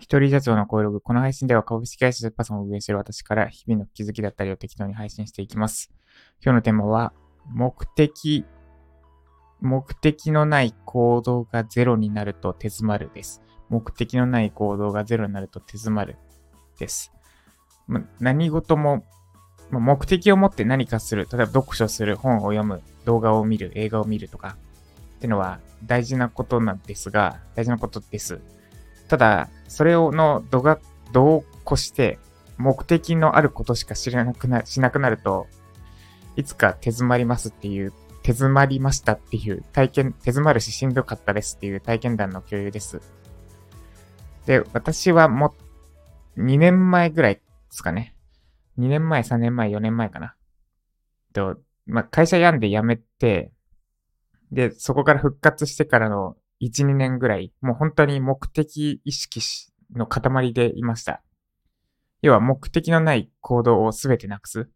一人社長の声ログ。この配信では株式会社ジェパソンを運営している私から日々の気づきだったりを適当に配信していきます。今日のテーマは、目的、目的のない行動がゼロになると手詰まるです。目的のない行動がゼロになると手詰まるです。ま、何事も、ま、目的を持って何かする。例えば読書する、本を読む、動画を見る、映画を見るとか、ってのは大事なことなんですが、大事なことです。ただ、それをの度が、度を越して、目的のあることしか知らなくな、しなくなると、いつか手詰まりますっていう、手詰まりましたっていう体験、手詰まるししんどかったですっていう体験談の共有です。で、私はも、2年前ぐらいですかね。2年前、3年前、4年前かな。と、まあ、会社病んで辞めて、で、そこから復活してからの1、2年ぐらい、もう本当に目的意識の塊でいました。要は目的のない行動をすべてなくす。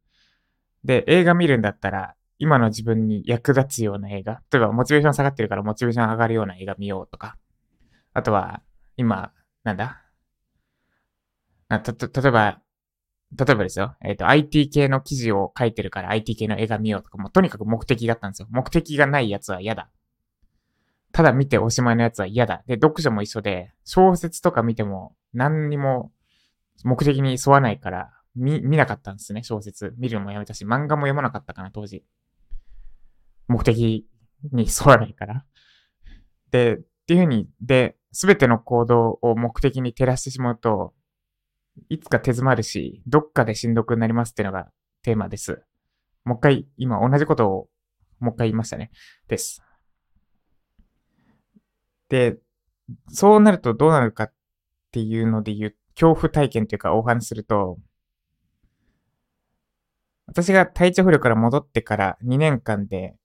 で、映画見るんだったら、今の自分に役立つような映画。例えば、モチベーション下がってるからモチベーション上がるような映画見ようとか。あとは、今、なんだ？あた、た、例えば、例えばですよ。えっ、ー、と、IT 系の記事を書いてるから IT 系の映画見ようとか、もうとにかく目的だったんですよ。目的がないやつは嫌だ。ただ見ておしまいのやつは嫌だ。で、読書も一緒で、小説とか見ても何にも目的に沿わないから、見、見なかったんですね、小説。見るのもやめたし、漫画も読まなかったかな、当時。目的に沿わないから。で、っていうふうに、で、すべての行動を目的に照らしてしまうと、いつか手詰まるし、どっかでしんどくなりますっていうのがテーマです。もう一回、今同じことをもう一回言いましたね。です。で、そうなるとどうなるかっていうので言う、恐怖体験というかお話すると、私が体調不良から戻ってから2年間で、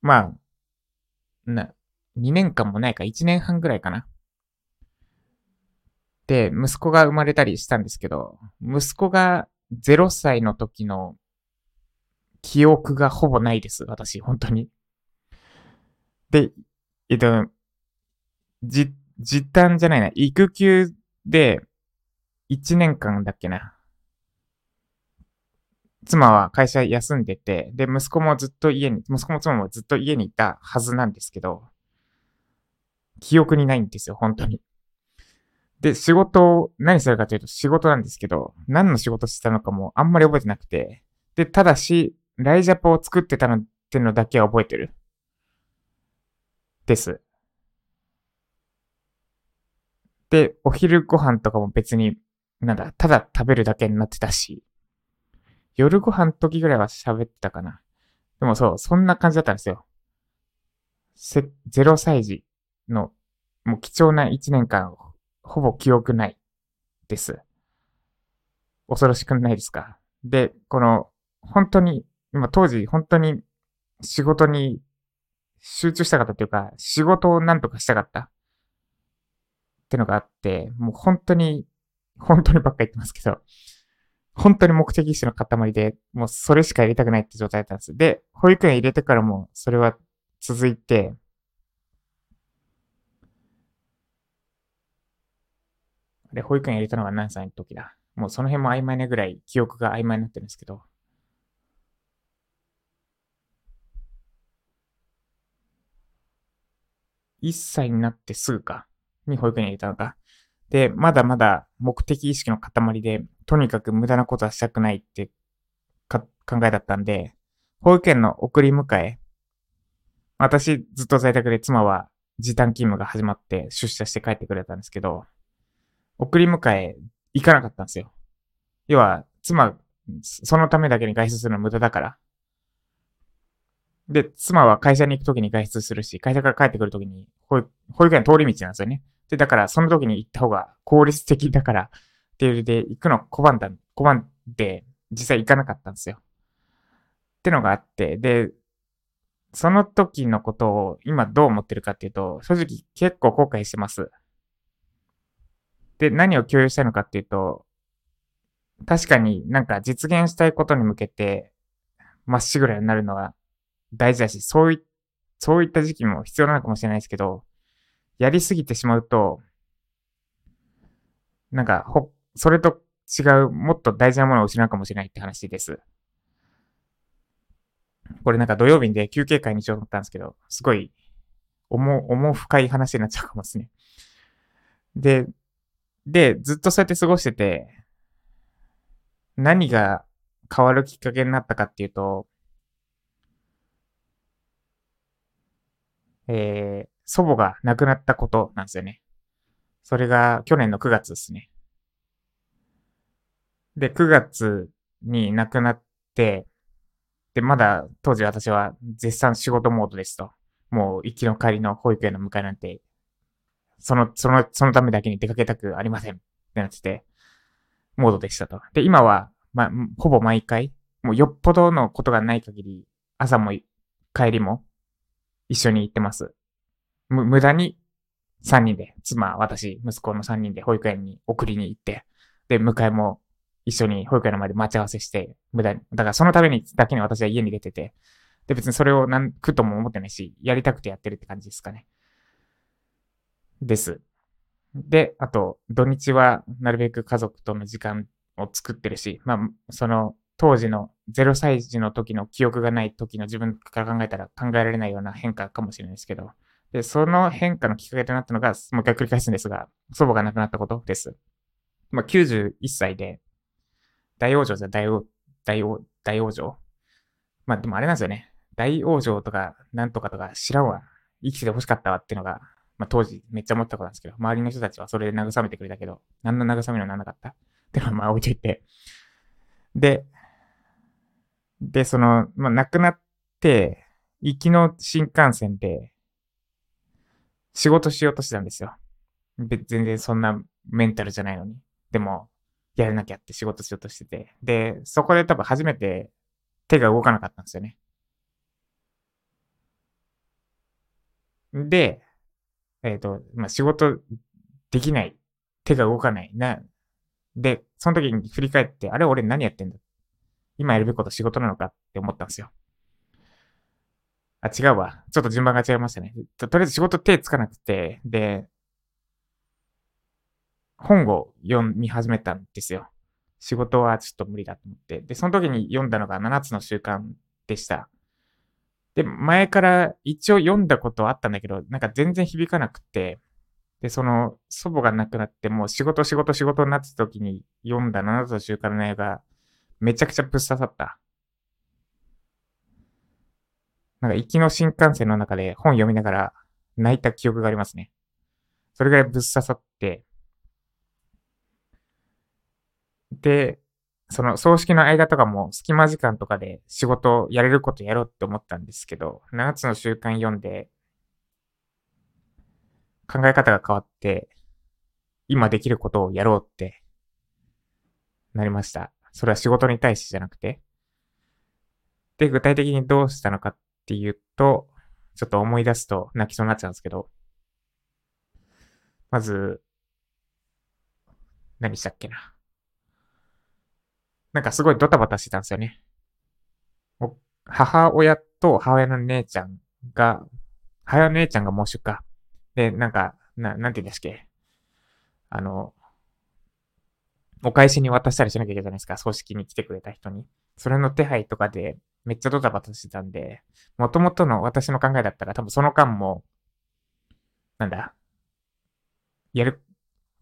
まあ、な、2年間もないか、1年半ぐらいかな。で、息子が生まれたりしたんですけど、息子が0歳の時の記憶がほぼないです、私、本当に。で、えっと、じ、時短じゃないな、育休で、1年間だっけな。妻は会社休んでて、で、息子もずっと家に、息子も妻もずっと家にいたはずなんですけど、記憶にないんですよ、本当に。で、仕事を何するかというと仕事なんですけど、何の仕事してたのかもあんまり覚えてなくて、で、ただし、ライジャパを作ってたのってのだけは覚えてる。です。で、お昼ご飯とかも別に、なんだ、ただ食べるだけになってたし、夜ご飯時ぐらいは喋ってたかな。でもそう、そんな感じだったんですよ。せ、0歳児の、もう貴重な1年間、ほぼ記憶ないです。恐ろしくないですかで、この、本当に、今当時本当に仕事に集中したかったというか、仕事を何とかしたかった。ってのがあって、もう本当に、本当にばっか言ってますけど、本当に目的意識の塊で、もうそれしかやりたくないって状態だったんです。で、保育園入れてからもそれは続いて、で、保育園入れたのが何歳の時だ？もうその辺も曖昧なぐらい記憶が曖昧になってるんですけど。1歳になってすぐか。に保育園に入れたのか。で、まだまだ目的意識の塊で、とにかく無駄なことはしたくないって考えだったんで、保育園の送り迎え、私ずっと在宅で妻は時短勤務が始まって出社して帰ってくれたんですけど、送り迎え行かなかったんですよ。要は、妻、そのためだけに外出するの無駄だから。で、妻は会社に行くときに外出するし、会社から帰ってくるときに保育、保育園通り道なんですよね。で、だからその時に行った方が効率的だからっていうで行くの拒んだ、拒んで実際行かなかったんですよ。ってのがあって、で、その時のことを今どう思ってるかっていうと、正直結構後悔してます。で、何を共有したいのかっていうと、確かになんか実現したいことに向けて、まっしぐらになるのは大事だし、そうい、そういった時期も必要なのかもしれないですけど、やりすぎてしまうと、なんか、ほ、それと違う、もっと大事なものを失うかもしれないって話です。これなんか土曜日で休憩会にしようと思ったんですけど、すごい、重、重深い話になっちゃうかもですね。で、で、ずっとそうやって過ごしてて、何が変わるきっかけになったかっていうと、えー、祖母が亡くなったことなんですよね。それが去年の9月ですね。で、9月に亡くなって、で、まだ当時私は絶賛仕事モードですと。もう行きの帰りの保育園の迎えなんて、その、その、そのためだけに出かけたくありませんってなってて、モードでしたと。で、今は、ま、ほぼ毎回、もうよっぽどのことがない限り、朝も帰りも一緒に行ってます。む、無駄に3人で、妻、私、息子の3人で保育園に送りに行って、で、迎えも一緒に保育園の前で待ち合わせして、無駄に。だからそのためにだけに私は家に出てて、で、別にそれをなんくとも思ってないし、やりたくてやってるって感じですかね。です。で、あと、土日はなるべく家族との時間を作ってるし、まあ、その、当時の0歳児の時の記憶がない時の自分から考えたら考えられないような変化かもしれないですけど、で、その変化のきっかけとなったのが、もう一回繰り返すんですが、祖母が亡くなったことです。まあ、91歳で、大往生じゃ大王、大王、大往生まあ、でもあれなんですよね。大往生とか、なんとかとか知らんわ。生きてて欲しかったわっていうのが、まあ、当時めっちゃ思ったことなんですけど、周りの人たちはそれで慰めてくれたけど、何の慰めにもならなかったっていうのはま置いといて。で、で、その、まあ、亡くなって、行きの新幹線で、仕事しようとしてたんですよ。全然そんなメンタルじゃないのに。でも、やらなきゃって仕事しようとしてて。で、そこで多分初めて手が動かなかったんですよね。で、えっ、ー、と、まあ、仕事できない。手が動かない。な、で、その時に振り返って、あれ俺何やってんだ今やるべきこと仕事なのかって思ったんですよ。あ、違うわ。ちょっと順番が違いましたね。ととりあえず仕事手つかなくて、で、本を読み始めたんですよ。仕事はちょっと無理だと思って。で、その時に読んだのが7つの習慣でした。で、前から一応読んだことはあったんだけど、なんか全然響かなくて、で、その祖母が亡くなってもう仕事仕事仕事になってた時に読んだ7つの習慣の映画、めちゃくちゃぶっ刺さった。なんか行きの新幹線の中で本読みながら泣いた記憶がありますね。それぐらいぶっ刺さって、で、その葬式の間とかも隙間時間とかで仕事やれることやろうって思ったんですけど、7つの習慣読んで、考え方が変わって、今できることをやろうってなりました。それは仕事に対してじゃなくて。で、具体的にどうしたのかっっていうと、ちょっと思い出すと泣きそうになっちゃうんですけど、まず、何したっけな。なんかすごいドタバタしてたんですよね。母親と母親の姉ちゃんが、母親の姉ちゃんがもう出荷。で、なんか、な、なんて言うんですっけ。あの、お返しに渡したりしなきゃいけないじゃないですか。葬式に来てくれた人に。それの手配とかでめっちゃドタバタしてたんで、元々の私の考えだったら多分その間も、なんだ、やる、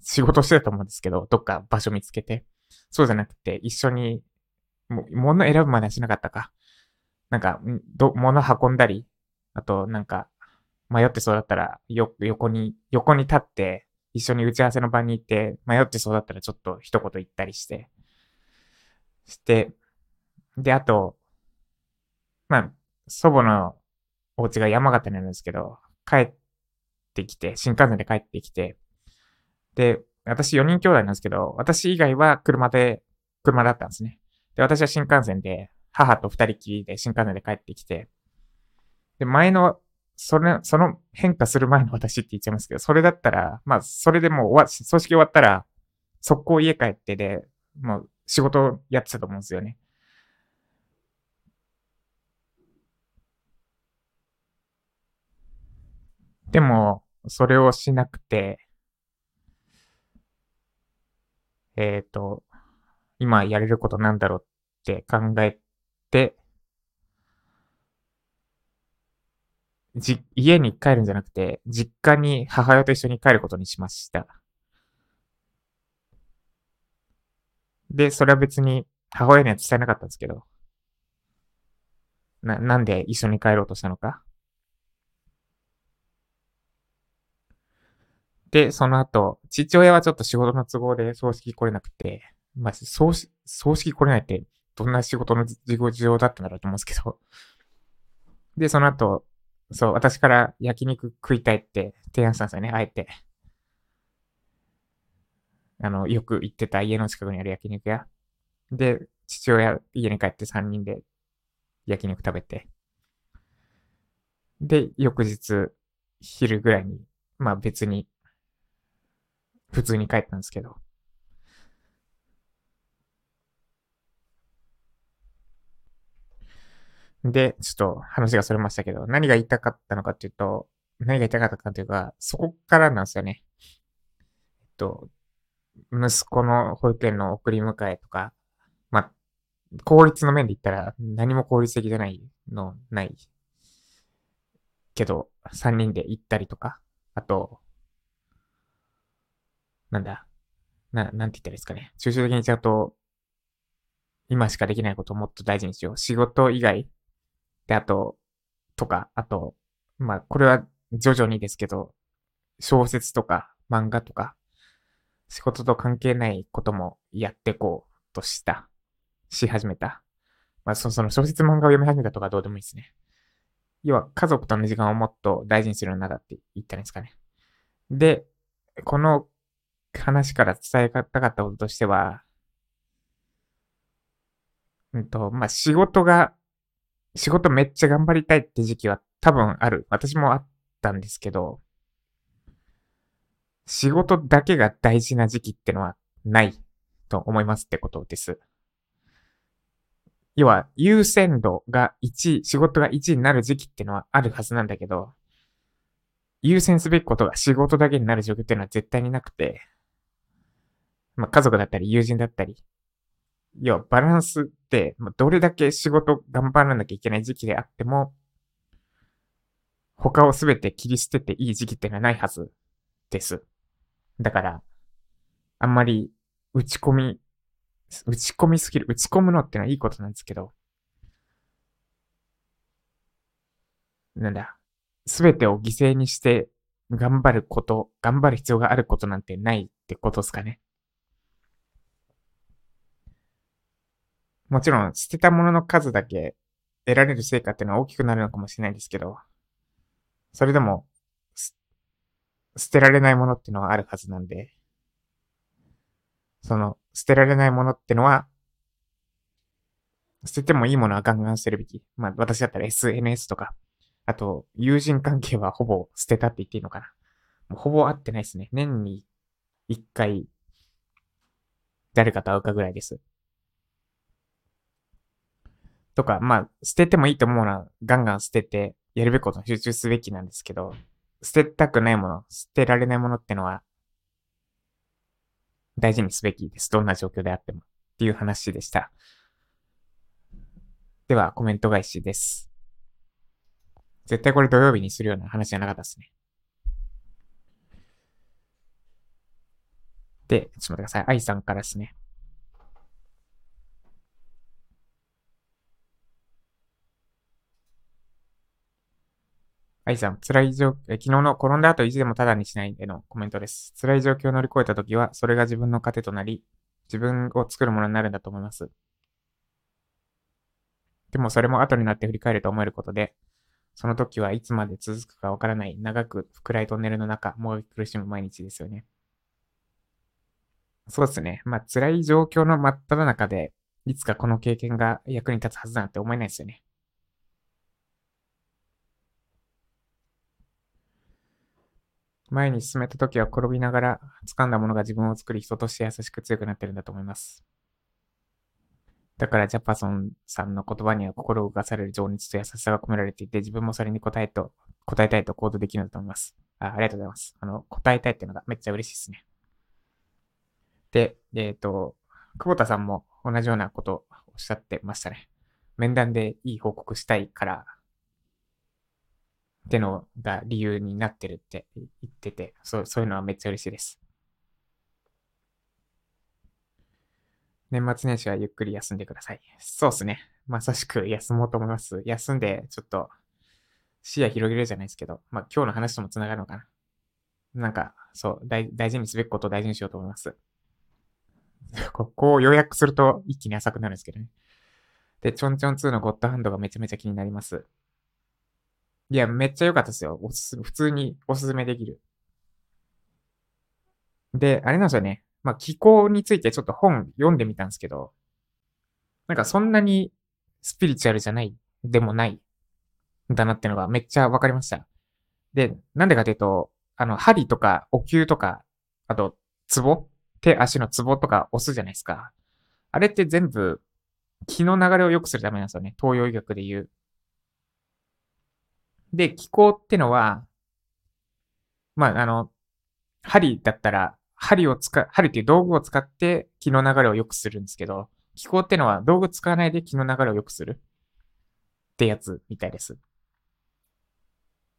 仕事してたと思うんですけど、どっか場所見つけて。そうじゃなくて、一緒に、も、物選ぶまではしなかったか。なんか、ど、物運んだり、あと、なんか、迷ってそうだったら、よ、横に、横に立って、一緒に打ち合わせの場に行って、迷ってそうだったらちょっと一言言ったりして、して、で、あと、まあ、祖母のお家が山形にあるんですけど、帰ってきて、新幹線で帰ってきて、で、私4人兄弟なんですけど、私以外は車で、車だったんですね。で、私は新幹線で、母と二人きりで新幹線で帰ってきて、で、前の、それ、その変化する前の私って言っちゃいますけど、それだったら、まあ、それでもうわ、葬式終わったら、速攻家帰ってで、もう仕事やってたと思うんですよね。でも、それをしなくて、えっ、と、今やれることなんだろうって考えて、じ、家に帰るんじゃなくて、実家に母親と一緒に帰ることにしました。で、それは別に母親には伝えなかったんですけど、な、なんで一緒に帰ろうとしたのか。で、その後、父親はちょっと仕事の都合で葬式来れなくて、まあ、葬式、葬式来れないってどんな仕事の事情だったんだろうと思うんですけど。で、その後、そう、私から焼肉食いたいって提案したんですよね、あえて。あの、よく行ってた家の近くにある焼肉屋。で、父親家に帰って3人で焼肉食べて。で、翌日、昼ぐらいに、まあ別に、普通に帰ったんですけど。で、ちょっと話がそれましたけど、何が言いたかったのかっていうと、何が言いたかったかというか、そこからなんですよね。えっと、息子の保育園の送り迎えとか、まあ、効率の面で言ったら何も効率的じゃないの、ない。けど、3人で行ったりとか、あと、なんだ、な、なんて言ったらいいですかね。抽象的にちゃうと、今しかできないことをもっと大事にしよう。仕事以外で、あと、とか、あと、まあ、これは徐々にですけど、小説とか漫画とか、仕事と関係ないこともやってこうとした、し始めた。まあ、そその小説漫画を読み始めたとかどうでもいいですね。要は家族との時間をもっと大事にするようになったって言ったんですかね。で、この話から伝えたかったこととしては、うんと、まあ、仕事が仕事めっちゃ頑張りたいって時期は多分ある。私もあったんですけど、仕事だけが大事な時期ってのはないと思いますってことです。要は、優先度が1位、仕事が1位になる時期ってのはあるはずなんだけど、優先すべきことが仕事だけになる状況っていうのは絶対になくて、まあ家族だったり友人だったり、要はバランスって、どれだけ仕事頑張らなきゃいけない時期であっても、他をすべて切り捨てていい時期ってのはないはずです。だから、あんまり打ち込み、打ち込みすぎる、打ち込むのってのはいいことなんですけど、なんだ、すべてを犠牲にして頑張ること、頑張る必要があることなんてないってことですかね。もちろん捨てたものの数だけ得られる成果っていうのは大きくなるのかもしれないですけど、それでも、捨てられないものっていうのはあるはずなんで、その、捨てられないものってのは、捨ててもいいものはガンガン捨てるべき。まあ、私だったら SNS とか、あと、友人関係はほぼ捨てたって言っていいのかな。もうほぼ会ってないですね。年に一回、誰かと会うかぐらいです。とか、まあ、捨ててもいいと思うのは、ガンガン捨てて、やるべきことに集中すべきなんですけど、捨てたくないもの、捨てられないものってのは、大事にすべきです。どんな状況であっても。っていう話でした。では、コメント返しです。絶対これ土曜日にするような話じゃなかったですね。で、ちょっと待ってください。愛さんからですね。愛さん、辛い状昨日の転んだ後意地でもただにしないでのコメントです。辛い状況を乗り越えた時は、それが自分の糧となり、自分を作るものになるんだと思います。でもそれも後になって振り返ると思えることで、その時はいつまで続くかわからない長く暗いトンネルの中、もがき苦しむ毎日ですよね。そうですね。まあ辛い状況の真っ只中で、いつかこの経験が役に立つはずなんて思えないですよね。前に進めた時は転びながら掴んだものが自分を作り人として優しく強くなってるんだと思います。だからジャパソンさんの言葉には心を動かされる情熱と優しさが込められていて、自分もそれに答えと、答えたいと行動できるんだと思います。あありがとうございます。あの、答えたいっていうのがめっちゃ嬉しいですね。で、えっ、と、久保田さんも同じようなことをおっしゃってましたね。面談でいい報告したいから、ってのが理由になってるって言ってて、そう、そういうのはめっちゃ嬉しいです。年末年始はゆっくり休んでください。そうっすね。まさしく休もうと思います。休んで、ちょっと、視野広げるじゃないですけど、まあ今日の話とも繋がるのかな。なんか、そう、大大事にすべきことを大事にしようと思います。ここを要約すると一気に浅くなるんですけどね。で、ちょんちょん2のゴッドハンドがめちゃめちゃ気になります。いや、めっちゃ良かったですよ。おすすめ、普通におすすめできる。で、あれなんですよね。まあ、気候についてちょっと本読んでみたんですけど、なんかそんなにスピリチュアルじゃない、でもない、だなってのがめっちゃわかりました。で、なんでかというと、あの、針とか、お灸とか、あと、ツボ手足のツボとか押すじゃないですか。あれって全部、気の流れを良くするためなんですよね。東洋医学で言う。で、気候ってのは、まあ、あの、針だったら、針を使、針っていう道具を使って気の流れを良くするんですけど、気候ってのは道具使わないで気の流れを良くするってやつみたいです。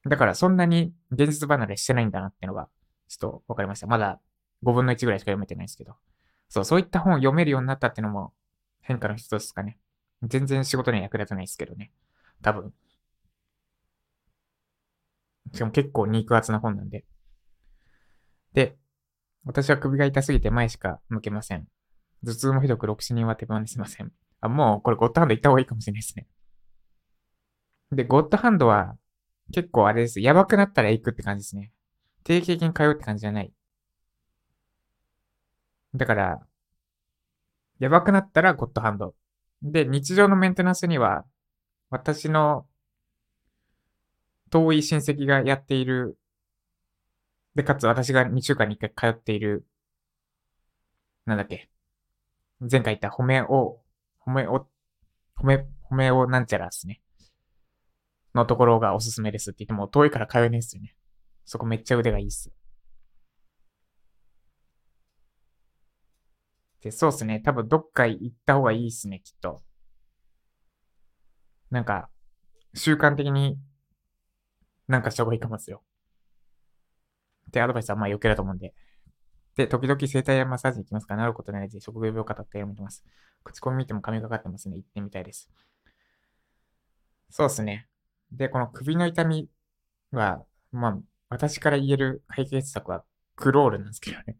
だからそんなに現実離れしてないんだなってのが、ちょっとわかりました。まだ5分の1ぐらいしか読めてないですけど。そう、そういった本を読めるようになったってのも変化の一つですかね。全然仕事には役立たないですけどね。多分。しかも結構肉厚な本なんで。で、私は首が痛すぎて前しか向けません。頭痛もひどく6、7人は手放せません。あ、もうこれゴッドハンド行った方がいいかもしれないですね。で、ゴッドハンドは結構あれです。やばくなったら行くって感じですね。定期的に通うって感じじゃない。だから、やばくなったらゴッドハンド。で、日常のメンテナンスには、私の遠い親戚がやっている、で、かつ私が2週間に1回通っている、なんだっけ。前回言った褒めを、褒めを、褒め、褒めをなんちゃらですね。のところがおすすめですって言っても遠いから通えないですよね。そこめっちゃ腕がいいっす。で、そうっすね。多分どっか行った方がいいっすね、きっと。なんか、習慣的になんかした方がいいかもですよ。で、アドバイスはまあ余計だと思うんで。で、時々整体やマッサージ行きますかなることないで、職業病語って読めてます。口コミ見ても髪かかってますね。行ってみたいです。そうっすね。で、この首の痛みは、まあ、私から言える解決策はクロールなんですけどね。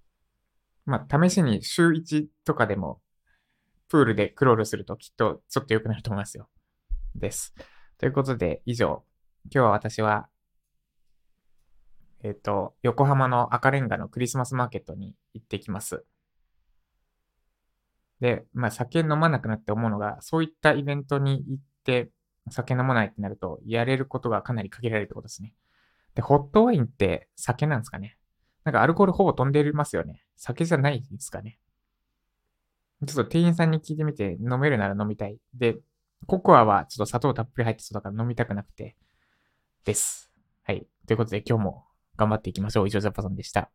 まあ、試しに週1とかでも、プールでクロールするときっとちょっと良くなると思いますよ。です。ということで、以上。今日は私は、えっ、ー、と、横浜の赤レンガのクリスマスマーケットに行ってきます。で、まあ、酒飲まなくなって思うのが、そういったイベントに行って、酒飲まないってなると、やれることがかなり限られるってことですね。で、ホットワインって酒なんですかねなんかアルコールほぼ飛んでますよね。酒じゃないんですかね。ちょっと店員さんに聞いてみて、飲めるなら飲みたい。で、ココアはちょっと砂糖たっぷり入ってそうだから飲みたくなくて、です。はい。ということで今日も頑張っていきましょう。以上、ジャパさんでした。